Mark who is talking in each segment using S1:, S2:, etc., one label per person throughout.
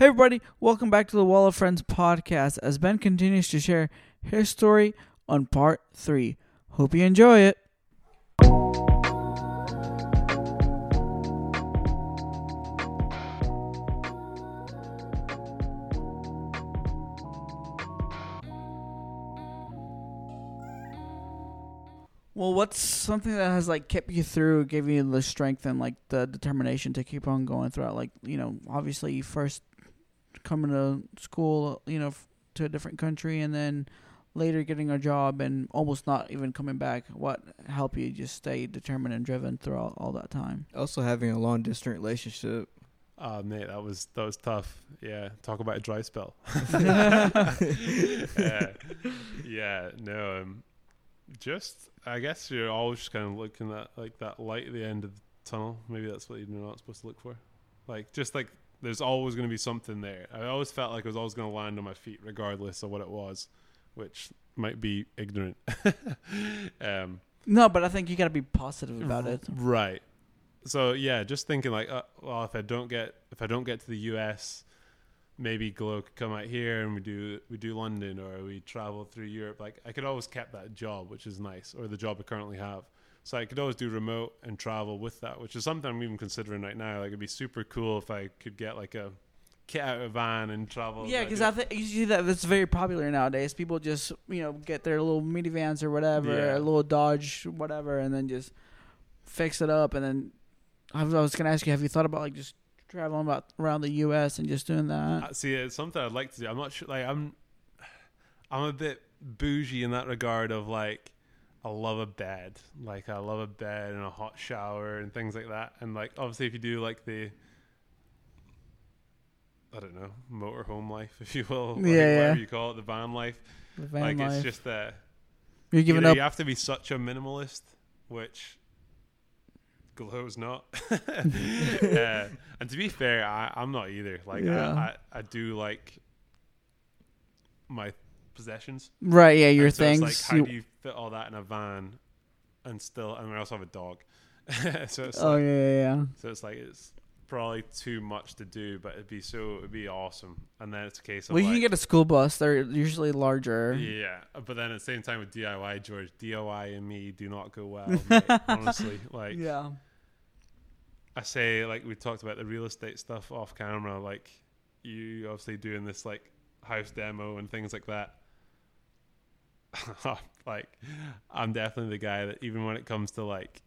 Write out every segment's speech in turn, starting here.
S1: Hey, everybody, welcome back to the Wall of Friends podcast as Ben continues to share his story on part three. Hope you enjoy it. Well, what's something that has like kept you through, gave you the strength and like the determination to keep on going throughout? Like, you know, obviously first coming to school, you know, f- to a different country, and then later getting a job and almost not even coming back. What helped you just stay determined and driven throughout all that time?
S2: Also having a long distance relationship.
S3: Oh mate, that was that was tough. Yeah, talk about a dry spell. yeah, yeah, no, um, just I guess you're always just kind of looking at like that light at the end of the tunnel. Maybe that's what you're not supposed to look for. Like just like there's always going to be something there. I always felt like I was always going to land on my feet, regardless of what it was, which might be ignorant. um,
S1: No, but I think you got to be positive about it.
S3: Right. So yeah, just thinking like, uh, well, if I don't get if I don't get to the U.S., maybe Glow could come out here and we do we do London or we travel through Europe. Like I could always kept that job, which is nice, or the job I currently have. So I could always do remote and travel with that, which is something I'm even considering right now. Like it'd be super cool if I could get like a get out a van and travel.
S1: Yeah, because I think you see that that's very popular nowadays. People just you know get their little minivans or whatever,
S3: Yeah.
S1: a little Dodge whatever, and then just fix it up. And then I was, I was gonna ask you, have you thought about like just traveling about around the U.S. and just doing that?
S3: Uh, See, it's something I'd like to do. I'm not sure. Like, I'm, I'm a bit bougie in that regard. Of like, I love a bed. Like, I love a bed and a hot shower and things like that. And like, obviously, if you do like the, I don't know, motorhome life, if you will, like,
S1: Yeah, yeah.
S3: whatever you call it, the van life.
S1: The van
S3: like,
S1: life.
S3: it's just uh,
S1: You're
S3: you,
S1: giving
S3: know,
S1: up.
S3: you have to be such a minimalist, which Glow's not. uh, and to be fair, I, I'm not either. Like
S1: Yeah.
S3: I, I, I do like my possessions.
S1: Right? Yeah, your
S3: And so
S1: things.
S3: It's like, how
S1: you-
S3: do you fit all that in a van and still? And I also have a dog. so it's
S1: oh
S3: like,
S1: yeah, yeah, yeah.
S3: so it's like it's probably too much to do, but it'd be so it'd be awesome. And then it's a case of
S1: Well, you
S3: like,
S1: can get a school bus. They're usually larger.
S3: yeah, but then at the same time with DIY, George, DIY and me do not go well. mate, honestly, like
S1: yeah.
S3: I say, like we talked about the real estate stuff off camera. Like you obviously doing this like house demo and things like that. like I'm definitely the guy that even when it comes to like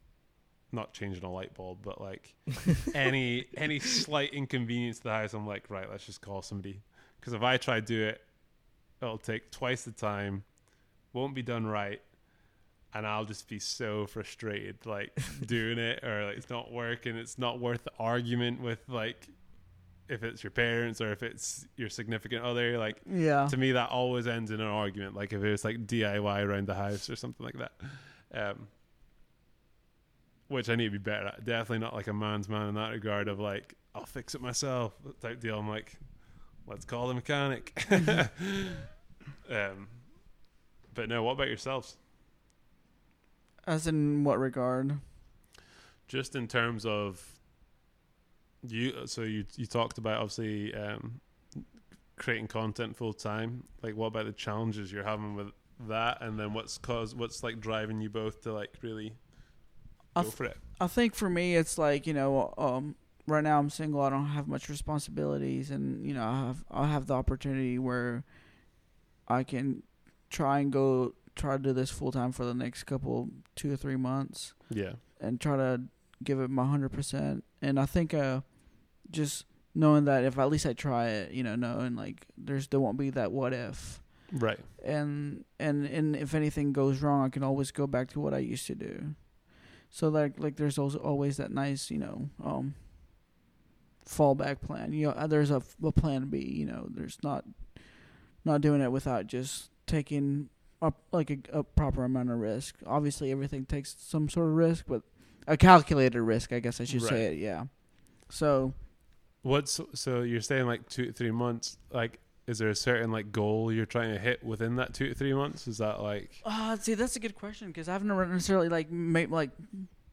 S3: not changing a light bulb, but like any any slight inconvenience to the house, I'm like, right, let's just call somebody. Because if I try to do it, it'll take twice the time, won't be done right, and I'll just be so frustrated, like doing it, or like it's not working. It's not worth the argument with like if it's your parents or if it's your significant other. Like
S1: Yeah.
S3: to me, that always ends in an argument. Like if it was like DIY around the house or something like that. Um, which I need to be better at. Definitely not like a man's man in that regard of like I'll fix it myself type deal. I'm like, let's call the mechanic. um, but no, what about yourselves?
S1: As in what regard?
S3: Just in terms of you, so you you talked about obviously um, creating content full time. Like, what about the challenges you're having with that, and then what's cause what's like driving you both to like really
S1: I
S3: go
S1: th-
S3: for it?
S1: I think for me, it's like you know, um, right now I'm single. I don't have much responsibilities, and you know, I have I have the opportunity where I can try and go try to do this full time for the next couple two or three months,
S3: Yeah,
S1: and try to give it my hundred percent. And I think uh, just knowing that if at least I try it, you know, knowing like there's there won't be that what if.
S3: right.
S1: and and and if anything goes wrong, I can always go back to what I used to do. So like like there's also always that nice you know um fallback plan. You know, there's a, a plan B. You know, there's not not doing it without just taking up like a, a proper amount of risk. Obviously, everything takes some sort of risk, but a calculated risk, I guess I should say it. Yeah. So
S3: What's so you're saying like two to three months? Like, is there a certain like goal you're trying to hit within that two to three months? Is that like
S1: Uh, see, that's a good question because I've never necessarily like made like,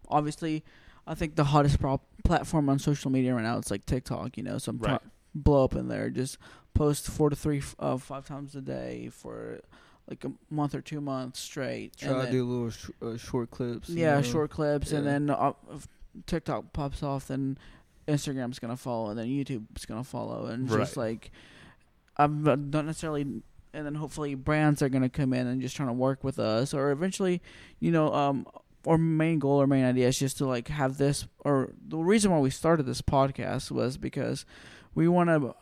S1: obviously, I think the hottest pro- platform on social media right now is like TikTok. You know, so I'm try-
S3: Right.
S1: blow up in there. Just post four to three, uh, five times a day for like a month or two months straight.
S2: Try
S1: and
S2: to
S1: then-
S2: do little sh- uh, short clips. you
S1: yeah,
S2: know?
S1: short clips, and then uh, if TikTok pops off, then Instagram's gonna follow, and then YouTube's gonna follow, and just like I'm not necessarily, and then hopefully brands are gonna come in and just trying to work with us, or eventually, you know, um, our main goal or main idea is just to like have this, or the reason why we started this podcast was because we want to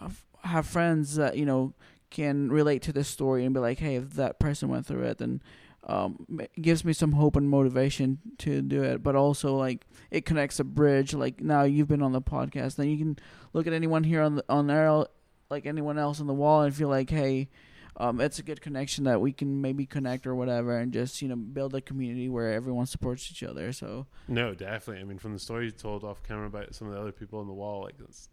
S1: have friends that you know can relate to this story and be like, hey, if that person went through it, then um, gives me some hope and motivation to do it. But also, like, it connects a bridge. Like now, you've been on the podcast, then you can look at anyone here on the on there, like anyone else on the wall, and feel like, hey. Um, it's a good connection that we can maybe connect or whatever, and just you know build a community where everyone supports each other. So
S3: No, definitely. I mean, from the story you told off camera about some of the other people on the wall, like it's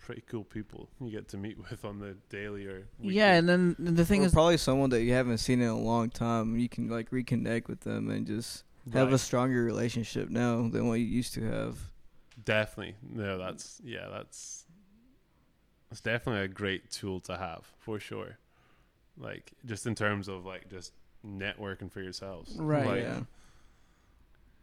S3: pretty cool people you get to meet with on the daily or weekly.
S1: yeah, and then the thing
S2: or
S1: is,
S2: probably someone that you haven't seen in a long time. You can like reconnect with them and just have a stronger relationship now than what you used to have.
S3: definitely. No, that's yeah, that's that's definitely a great tool to have for sure. Like just in terms of like just networking for yourselves.
S1: Right,
S3: Like,
S2: yeah.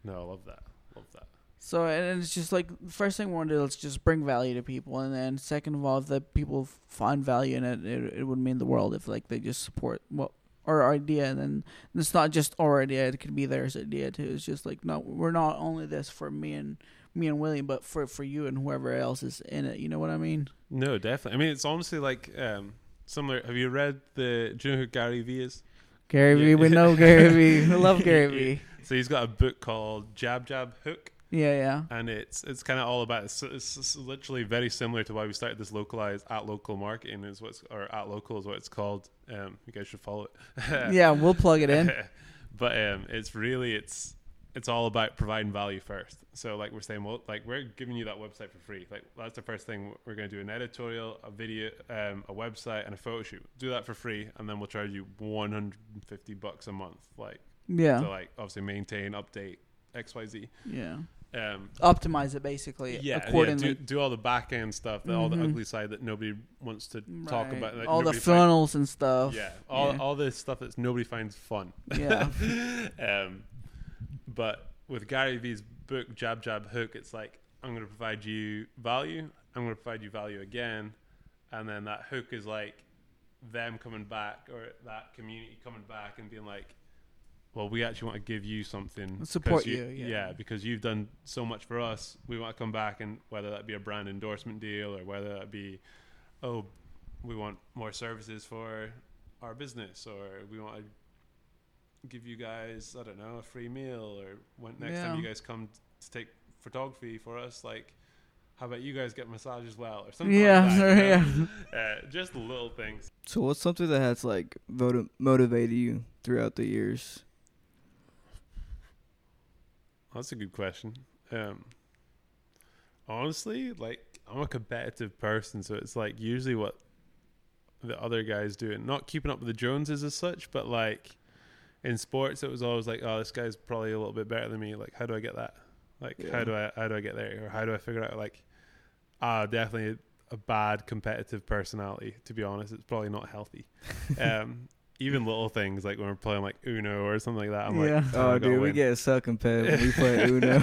S3: No, I love that. Love that.
S1: So and it's just like the first thing we want to do is just bring value to people, and then second of all, if the people find value in it, it, it would mean the world if like they just support what our idea, and then it's not just our idea; it could be theirs idea too. It's just like no, we're not only this for me and me and William, but for for you and whoever else is in it. You know what I mean?
S3: No, definitely. I mean, it's honestly like um, similar. Have you read the? Do you know who Gary Vee is?
S1: Gary
S3: Yeah.
S1: Vee, we know Gary Vee. We love Gary Vee.
S3: So he's got a book called Jab Jab Hook,
S1: Yeah, yeah.
S3: and it's it's kind of all about. It's, it's, it's literally very similar to why we started this localized at local marketing is what's or at local is what it's called. Um, you guys should follow it.
S1: yeah, we'll plug it in.
S3: but um, it's really it's it's all about providing value first. So like we're saying, well, like we're giving you that website for free. Like that's the first thing we're going to do: an editorial, a video, um, a website, and a photo shoot. Do that for free, and then we'll charge you 150 bucks a month. Like
S1: Yeah,
S3: to like obviously maintain, update X, Y, Z.
S1: yeah.
S3: Um,
S1: Optimize it basically
S3: yeah, yeah, do, do all the back end stuff, the, all the
S1: Mhm.
S3: ugly side that nobody wants to talk about. Like
S1: all the funnels and stuff.
S3: yeah, all
S1: Yeah.
S3: all the stuff that nobody finds fun.
S1: Yeah.
S3: um, but with Gary Vee's book Jab Jab Hook, it's like I'm going to provide you value. I'm going to provide you value again, and then that hook is like them coming back or that community coming back and being like, "Well, we actually want to give you something.
S1: Support you, yeah.
S3: because you've done so much for us. We want to come back and whether that be a brand endorsement deal or whether that be, oh, we want more services for our business or we want to give you guys I don't know a free meal or when next time you guys come to take photography for us like how about you guys get a massage as well or something
S1: Yeah,
S3: like that, you
S1: yeah.
S3: know? uh, just little things
S2: So what's something that has like voti- motivated you throughout the years?
S3: That's a good question. Um honestly like I'm a competitive person so it's like usually what the other guys do. And not keeping up with the Joneses as such but like in sports it was always like oh this guy's probably a little bit better than me. Like how do I get that? Like how do I how do I get there? Or how do I figure out? Like ah definitely a bad competitive personality to be honest. It's probably not healthy. Um even little things like when we're playing like Uno or something like that I'm
S1: Yeah.
S3: like
S2: Oh,
S3: I gotta
S2: dude, we
S3: win.
S2: get so competitive when we play Uno.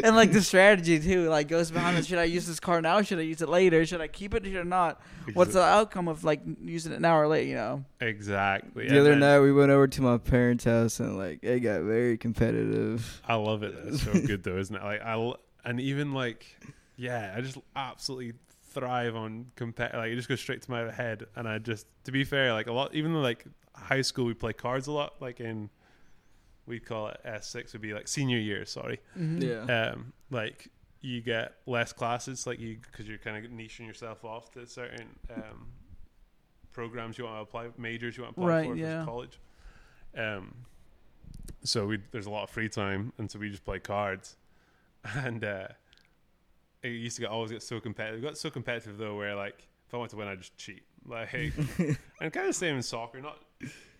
S1: and like the strategy too, like goes behind it. Should I use this card now? Should I use it later? Should I keep it or not? What's the outcome of like using it now or later? You know?
S3: exactly
S2: the
S3: And
S2: other
S3: then-
S2: night we went over to my parents' house and like it got very competitive.
S3: I love it. It's so good though, isn't it? Like I l- and even like yeah, I just absolutely thrive on compare. Like it just goes straight to my head, and I just to be fair, like a lot. Even though like high school, we play cards a lot. Like in we call it S six would be like senior year. Sorry,
S1: Mm-hmm.
S2: Yeah.
S3: um, like you get less classes, like you because you're kind of niching yourself off to certain um, programs you want to apply, majors you want to apply
S1: Right,
S3: for
S1: yeah.
S3: for college. Um, so we there's a lot of free time, and so we just play cards, and uh, it used to get always get so competitive. It got so competitive though, where like if I want to win, I just cheat. Like and kind of same in soccer, not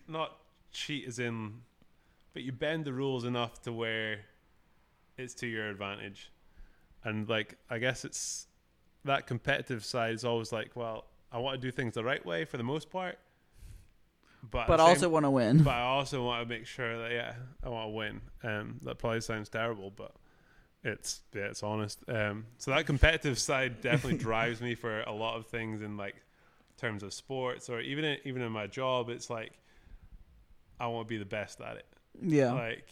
S3: not cheat as in, but you bend the rules enough to where it's to your advantage. And like I guess it's that competitive side is always like, well, I want to do things the right way for the most part, but
S1: but
S3: the
S1: also want to win.
S3: but I also want to make sure that yeah, I want to win. Um, that probably sounds terrible, but it's yeah, it's honest. Um, so that competitive side definitely drives me for a lot of things in like terms of sports or even in, even in my job. It's like I want to be the best at it.
S1: yeah.
S3: Like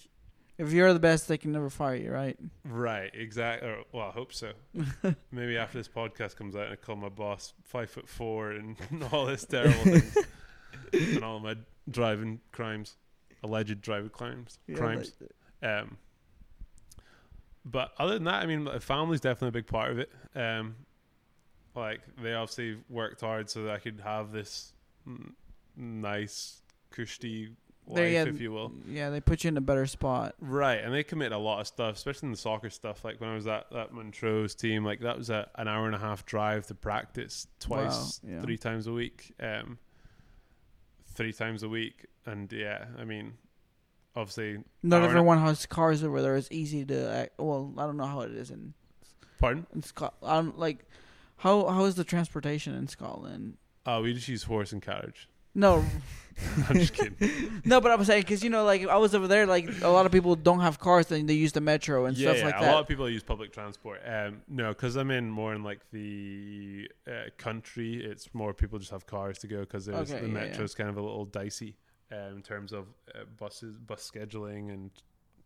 S1: if you're the best, they can never fire you, right?
S3: right, exactly. Or, well, I hope so. Maybe after this podcast comes out, and I call my boss five foot four and all this terrible things and all my driving crimes, alleged driving crimes, crimes. Um, but other than that, I mean, family's definitely a big part of it. Um, like they obviously worked hard so that I could have this mm, nice, cushy life,
S1: There, yeah,
S3: if you will.
S1: Yeah, they put you in a better spot.
S3: Right, and they commit a lot of stuff, especially in the soccer stuff. Like when I was at that Montrose team, like that was a, an hour and a half drive to practice twice,
S1: Wow, yeah.
S3: three times a week, um, three times a week, and yeah, I mean, obviously,
S1: Not everyone has cars over there. It's easy to. Well, I don't know how it is in
S3: pardon.
S1: in Scotland. Like how how is the transportation in Scotland?
S3: Oh, we just use horse and carriage.
S1: No,
S3: I'm just kidding.
S1: no, but I was saying because you know, like I was over there, like a lot of people don't have cars, and they use the metro and
S3: yeah,
S1: stuff like that.
S3: yeah,
S1: like
S3: a lot of people use public transport. Um, no, because I'm in more in like the uh, country. It's more people just have cars to go because
S1: Okay,
S3: the
S1: yeah,
S3: metro's kind of a little dicey um, in terms of uh, buses, bus scheduling, and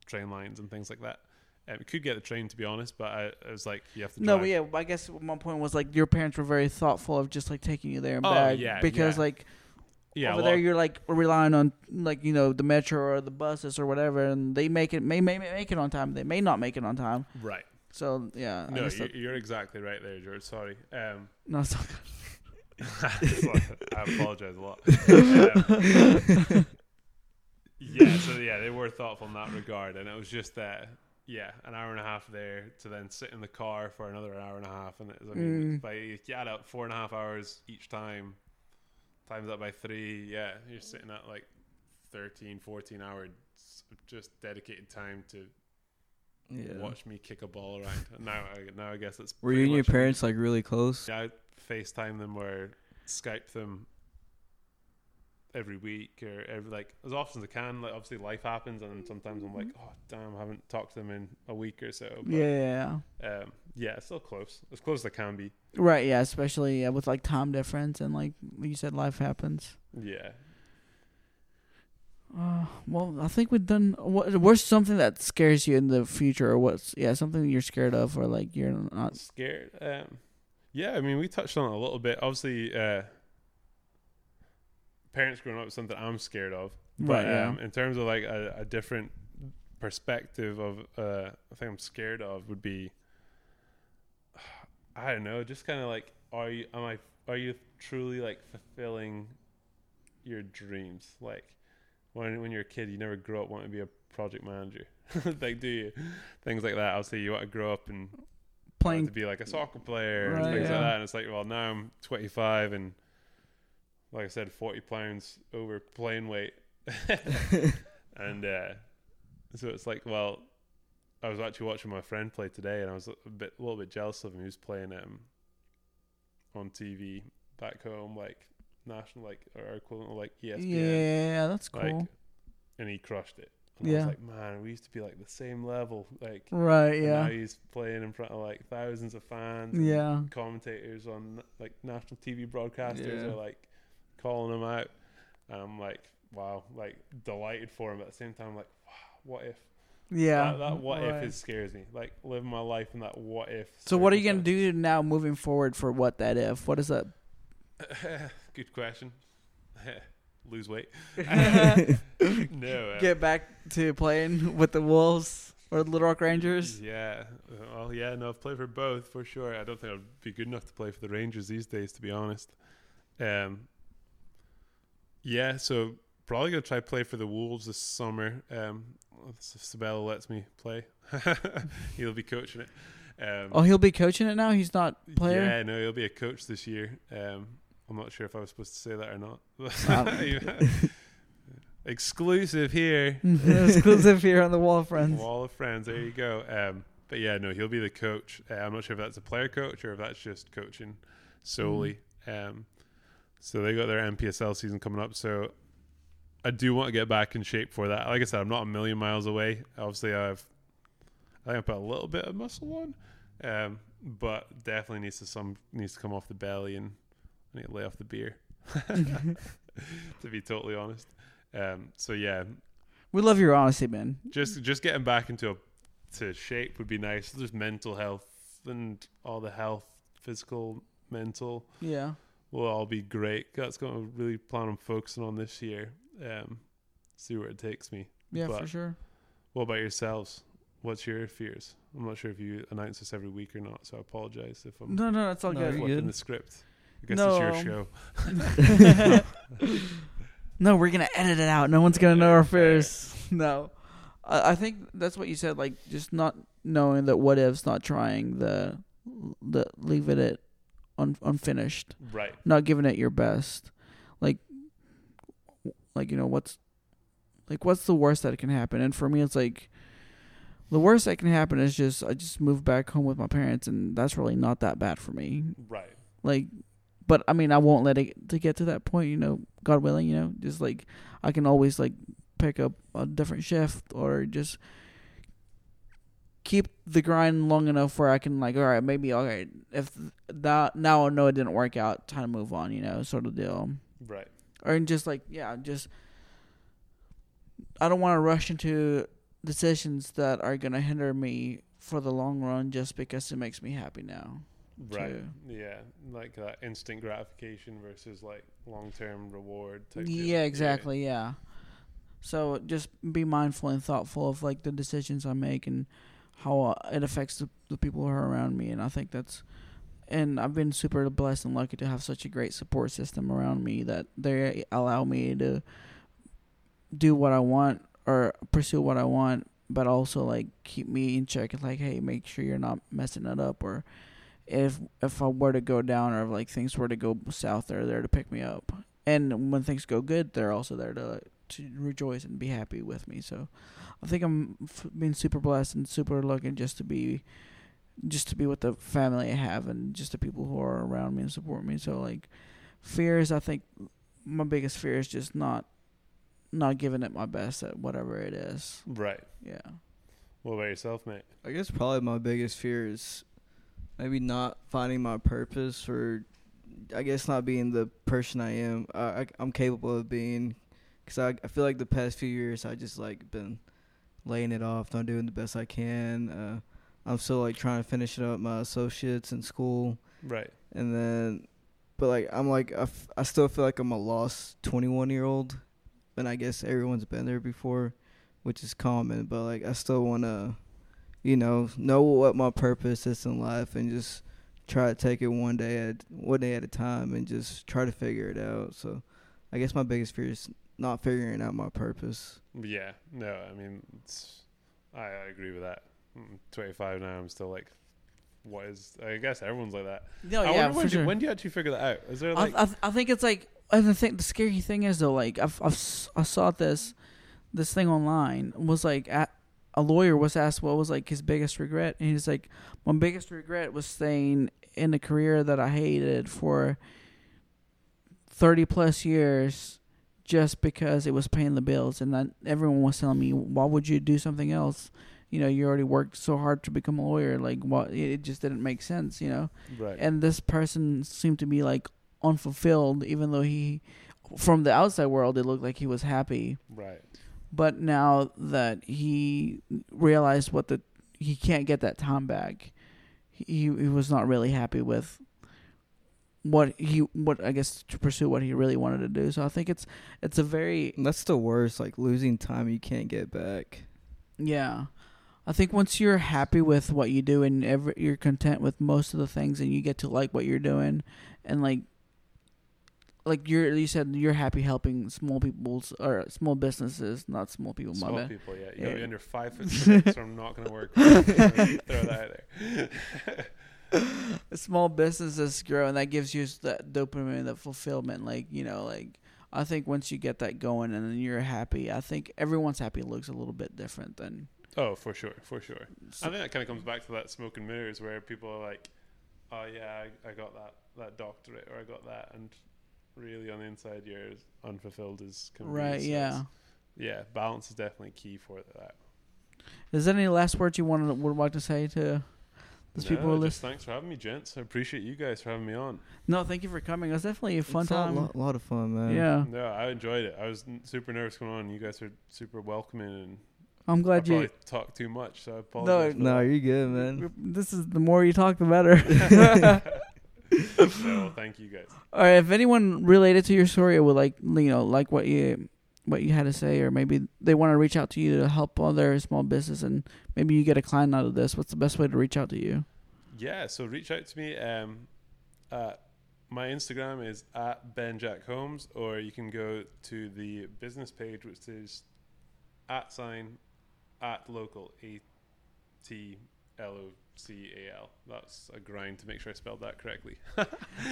S3: train lines and things like that. Um, could get the train to be honest, but I, I was like, you have to.
S1: no,
S3: drive.
S1: but yeah, I guess my point was like your parents were very thoughtful of just like taking you there and
S3: Oh,
S1: back
S3: yeah,
S1: because
S3: yeah.
S1: like
S3: yeah.
S1: over there you're like relying on like you know the metro or the buses or whatever, and they make it may may make it on time, they may not make it on time.
S3: right.
S1: So yeah,
S3: No,
S1: guess
S3: you,
S1: that-
S3: you're exactly right there, George. Sorry. Um,
S1: no, it's not
S3: I apologize a lot. Um, yeah, so yeah, they were thoughtful in that regard, and it was just that yeah, an hour and a half there to then sit in the car for another hour and a half, and it was, I mean,
S1: Mm.
S3: I you add up four and a half hours each time, times that by three, yeah, you're sitting at like 13, 14 hours just dedicated time to
S2: Yeah.
S3: watch me kick a ball around. And now, I, now I guess it's
S2: Were you and your parents like really close?
S3: yeah, I FaceTime them or Skype them every week or every like as often as I can. Like obviously life happens, and sometimes I'm like, oh damn, I haven't talked to them in a week or so. But,
S1: yeah, yeah, yeah.
S3: um, yeah, still close, as close as I can be.
S1: Right, yeah, especially with like time difference and like you said, life happens.
S3: Yeah,
S1: Uh, well, I think we've done. What, what's something that scares you in the future, or what's yeah something you're scared of, or like you're not?
S3: scared. Um, yeah, I mean, we touched on it a little bit. Obviously, uh, parents growing up is something I'm scared of. But
S1: Right, yeah.
S3: um, in terms of like a, a different perspective of, uh, I think I'm scared of would be, I don't know, just kind of like, are you, am I, are you truly like fulfilling your dreams? Like when when you're a kid, you never grow up wanting to be a project manager. like, do you? Things like that. Obviously, you want to grow up and
S1: Playing
S3: to be like a soccer player
S1: Right,
S3: and things
S1: yeah.
S3: like that. And it's like, well, now I'm 25 and, like I said, 40 pounds over playing weight. and uh, so it's like, well, I was actually watching my friend play today, and I was a bit, a little bit jealous of him. He was playing um, on TV back home, like national, like or equivalent like ESPN,
S1: yeah, that's
S3: like,
S1: cool.
S3: and he crushed it. And I
S1: Yeah.
S3: was like, man, we used to be like the same level, like.
S1: right,
S3: and Now
S1: yeah,
S3: he's playing in front of like thousands of fans.
S1: yeah,
S3: And commentators on like national TV broadcasters
S2: Yeah.
S3: are like calling him out, and I'm like, wow, like delighted for him. But at the same time, like, wow, what if?
S1: yeah.
S3: That, that what
S1: right.
S3: if is scares me. Like living my life in that what if.
S1: So what are you gonna do now, moving forward, for what that if? What is that?
S3: Good question. Lose weight. no. um,
S1: Get back to playing with the Wolves or the Little Rock Rangers?
S3: Yeah. Well, yeah. No, I've played for both for sure. I don't think I'd be good enough to play for the Rangers these days, to be honest. Um. Yeah. So probably gonna try play for the Wolves this summer. Um, if Sabella lets me play. he'll be coaching it. Um,
S1: Oh, he'll be coaching it now. He's not player.
S3: Yeah, no, he'll be a coach this year. Um, I'm not sure if I was supposed to say that or not.
S1: Um,
S3: Exclusive here.
S1: Exclusive here on the Wall of Friends.
S3: Wall of friends. There you go. Um, but yeah, no, he'll be the coach. Uh, I'm not sure if that's a player coach or if that's just coaching solely. Um, so they got their NPSL season coming up. So I do want to get back in shape for that. Like I said, I'm not a million miles away. Obviously, I've I think I put a little bit of muscle on, um, but definitely needs to some needs to come off the belly and I need to lay off the beer. to be totally honest. Um, so yeah,
S1: We love your honesty, man.
S3: just just getting back into a, to shape would be nice. Just mental health and all the health, physical, mental,
S1: Yeah.
S3: will all be great. That's going to really plan on focusing on this year. Um, see where it takes me.
S1: Yeah, for sure.
S3: What about yourselves? What's your fears? I'm not sure if you announce this every week or not, so I apologize if I'm
S1: No, no, it's all
S2: No,
S1: good.
S2: you're
S3: flipping
S2: good.
S3: the script. I guess
S1: No,
S3: it's your show.
S1: no, we're gonna edit it out. No one's gonna know our
S3: Fair.
S1: fears. No, I, I think that's what you said. Like just not knowing that what ifs, not trying the the leaving it un, unfinished,
S3: Right.
S1: not giving it your best. Like, like you know what's like what's the worst that can happen? And for me, it's like the worst that can happen is just I just move back home with my parents, and that's really not that bad for me.
S3: Right.
S1: like but i mean i won't let it to get to that point you know god willing you know just like i can always like pick up a different shift or just keep the grind long enough where i can like all right maybe all right if that now i know it didn't work out time to move on you know sort of deal
S3: Right.
S1: or just like yeah just i don't want to rush into decisions that are going to hinder me for the long run just because it makes me happy now
S3: Right.
S1: too.
S3: Yeah. Like that instant gratification versus like long term reward type. deal.
S1: Yeah, exactly. Yeah. So just be mindful and thoughtful of like the decisions I make and how uh, it affects the, the people who are around me, and I think that's. And I've been super blessed and lucky to have such a great support system around me that they allow me to do what I want or pursue what I want, but also like keep me in check. Like, hey, make sure you're not messing it up, or if if I were to go down or if like things were to go south, they're there to pick me up. And when things go good, they're also there to to rejoice and be happy with me. So I think I'm f- being super blessed and super lucky just to be just to be with the family I have and just the people who are around me and support me. So like fears, I think my biggest fear is just not not giving it my best at whatever it is.
S3: Right.
S1: Yeah.
S3: What about yourself, mate?
S2: I guess probably my biggest fear is maybe not finding my purpose or I guess not being the person I am. I, I I'm capable of being cuz I I feel like the past few years I just like been laying it off, not doing the best I can. Uh I'm still like trying to finish up my associates in school
S3: Right.
S2: and then but like I'm like I, f- I still feel like I'm a lost 21 year old and I guess everyone's been there before which is common but like I still want to you know know what my purpose is in life and just try to take it one day at one day at a time and just try to figure it out so I guess my biggest fear is not figuring out my purpose
S3: Yeah. No, I mean, it's, I, I agree with that. I'm 25 now. I'm still like, what is? I guess everyone's like that.
S1: No,
S3: I
S1: yeah,
S3: wonder
S1: for
S3: when, do,
S1: sure.
S3: when do you actually figure that out? Is there
S1: I,
S3: like?
S1: I, I think it's like I think the scary thing is though like I've, I've s- I saw this this thing online was like at, a lawyer was asked what was like his biggest regret and he's like my biggest regret was staying in a career that I hated for 30 plus years just because it was paying the bills and that everyone was telling me why would you do something else you know you already worked so hard to become a lawyer like what it just didn't make sense you know
S3: right.
S1: and this person seemed to be like unfulfilled even though he from the outside world it looked like he was happy
S3: right.
S1: But now that he realized what the he can't get that time back he he was not really happy with what he what I guess to pursue what he really wanted to do so I think it's it's a very
S2: that's the worst like losing time you can't get back
S1: Yeah. I think once you're happy with what you do and every, you're content with most of the things and you get to like what you're doing and like like you're you said you're happy helping small people's or small businesses, not small people, my
S3: Small
S1: bad.
S3: people, yeah. You
S1: Yeah.
S3: gotta be under five foot six, or I'm not gonna work. Throw that there.
S1: Small businesses grow and that gives you that dopamine, that fulfillment like, you know, like I think once you get that going and then you're happy, I think everyone's happy looks a little bit different than
S3: Oh, for sure, for sure. I think that kind of comes back to that smoke and mirrors where people are like, "Oh yeah, I, I got that that doctorate or I got that," and really on the inside you're as unfulfilled as can be.
S1: Right.
S3: So
S1: Yeah.
S3: yeah. Balance is definitely key for that.
S1: Is there any last words you wanted would like to say to those
S3: No,
S1: people who
S3: just
S1: listen?
S3: thanks for having me, gents. I appreciate you guys for having me on.
S1: No, thank you for coming. It was definitely a fun
S2: It's a lot, lot of fun, man.
S1: yeah,
S3: No, I enjoyed it. I was n- super nervous going on. You guys are super welcoming, and
S1: I'm glad
S3: probably
S1: you.
S3: talk too much, so I apologize. for
S2: No, you're good, man.
S1: This is the more you talk, the better.
S3: no, thank you guys.
S1: All right, if anyone related to your story would like, you know, like what you what you had to say, or maybe they want to reach out to you to help other small business, and maybe you get a client out of this, what's the best way to reach out to you?
S3: Yeah, so reach out to me. Um, uh, my Instagram is at Ben Jack Holmes, or you can go to the business page, which is at sign at local a t l o c a l. That's a grind to make sure I spelled that correctly.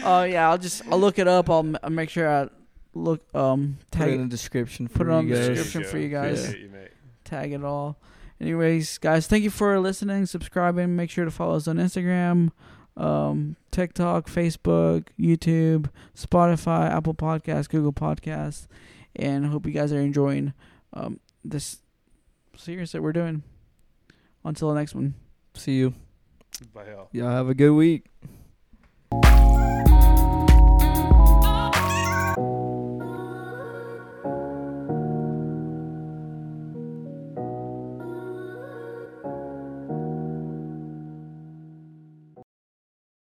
S1: Oh yeah, I'll just I'll look it up. I'll, m- I'll make sure I look um
S2: Put it in the description
S1: put
S2: for
S1: it on the
S2: guys.
S1: description for you guys.
S3: Appreciate you, mate.
S1: tag it all. Anyways, guys, thank you for listening, subscribing. Make sure to follow us on Instagram, um, TikTok, Facebook, YouTube, Spotify, Apple Podcasts, Google Podcasts, and hope you guys are enjoying um, this series that we're doing. Until the next one.
S2: See you.
S3: Bye, y'all.
S2: Y'all have a good week.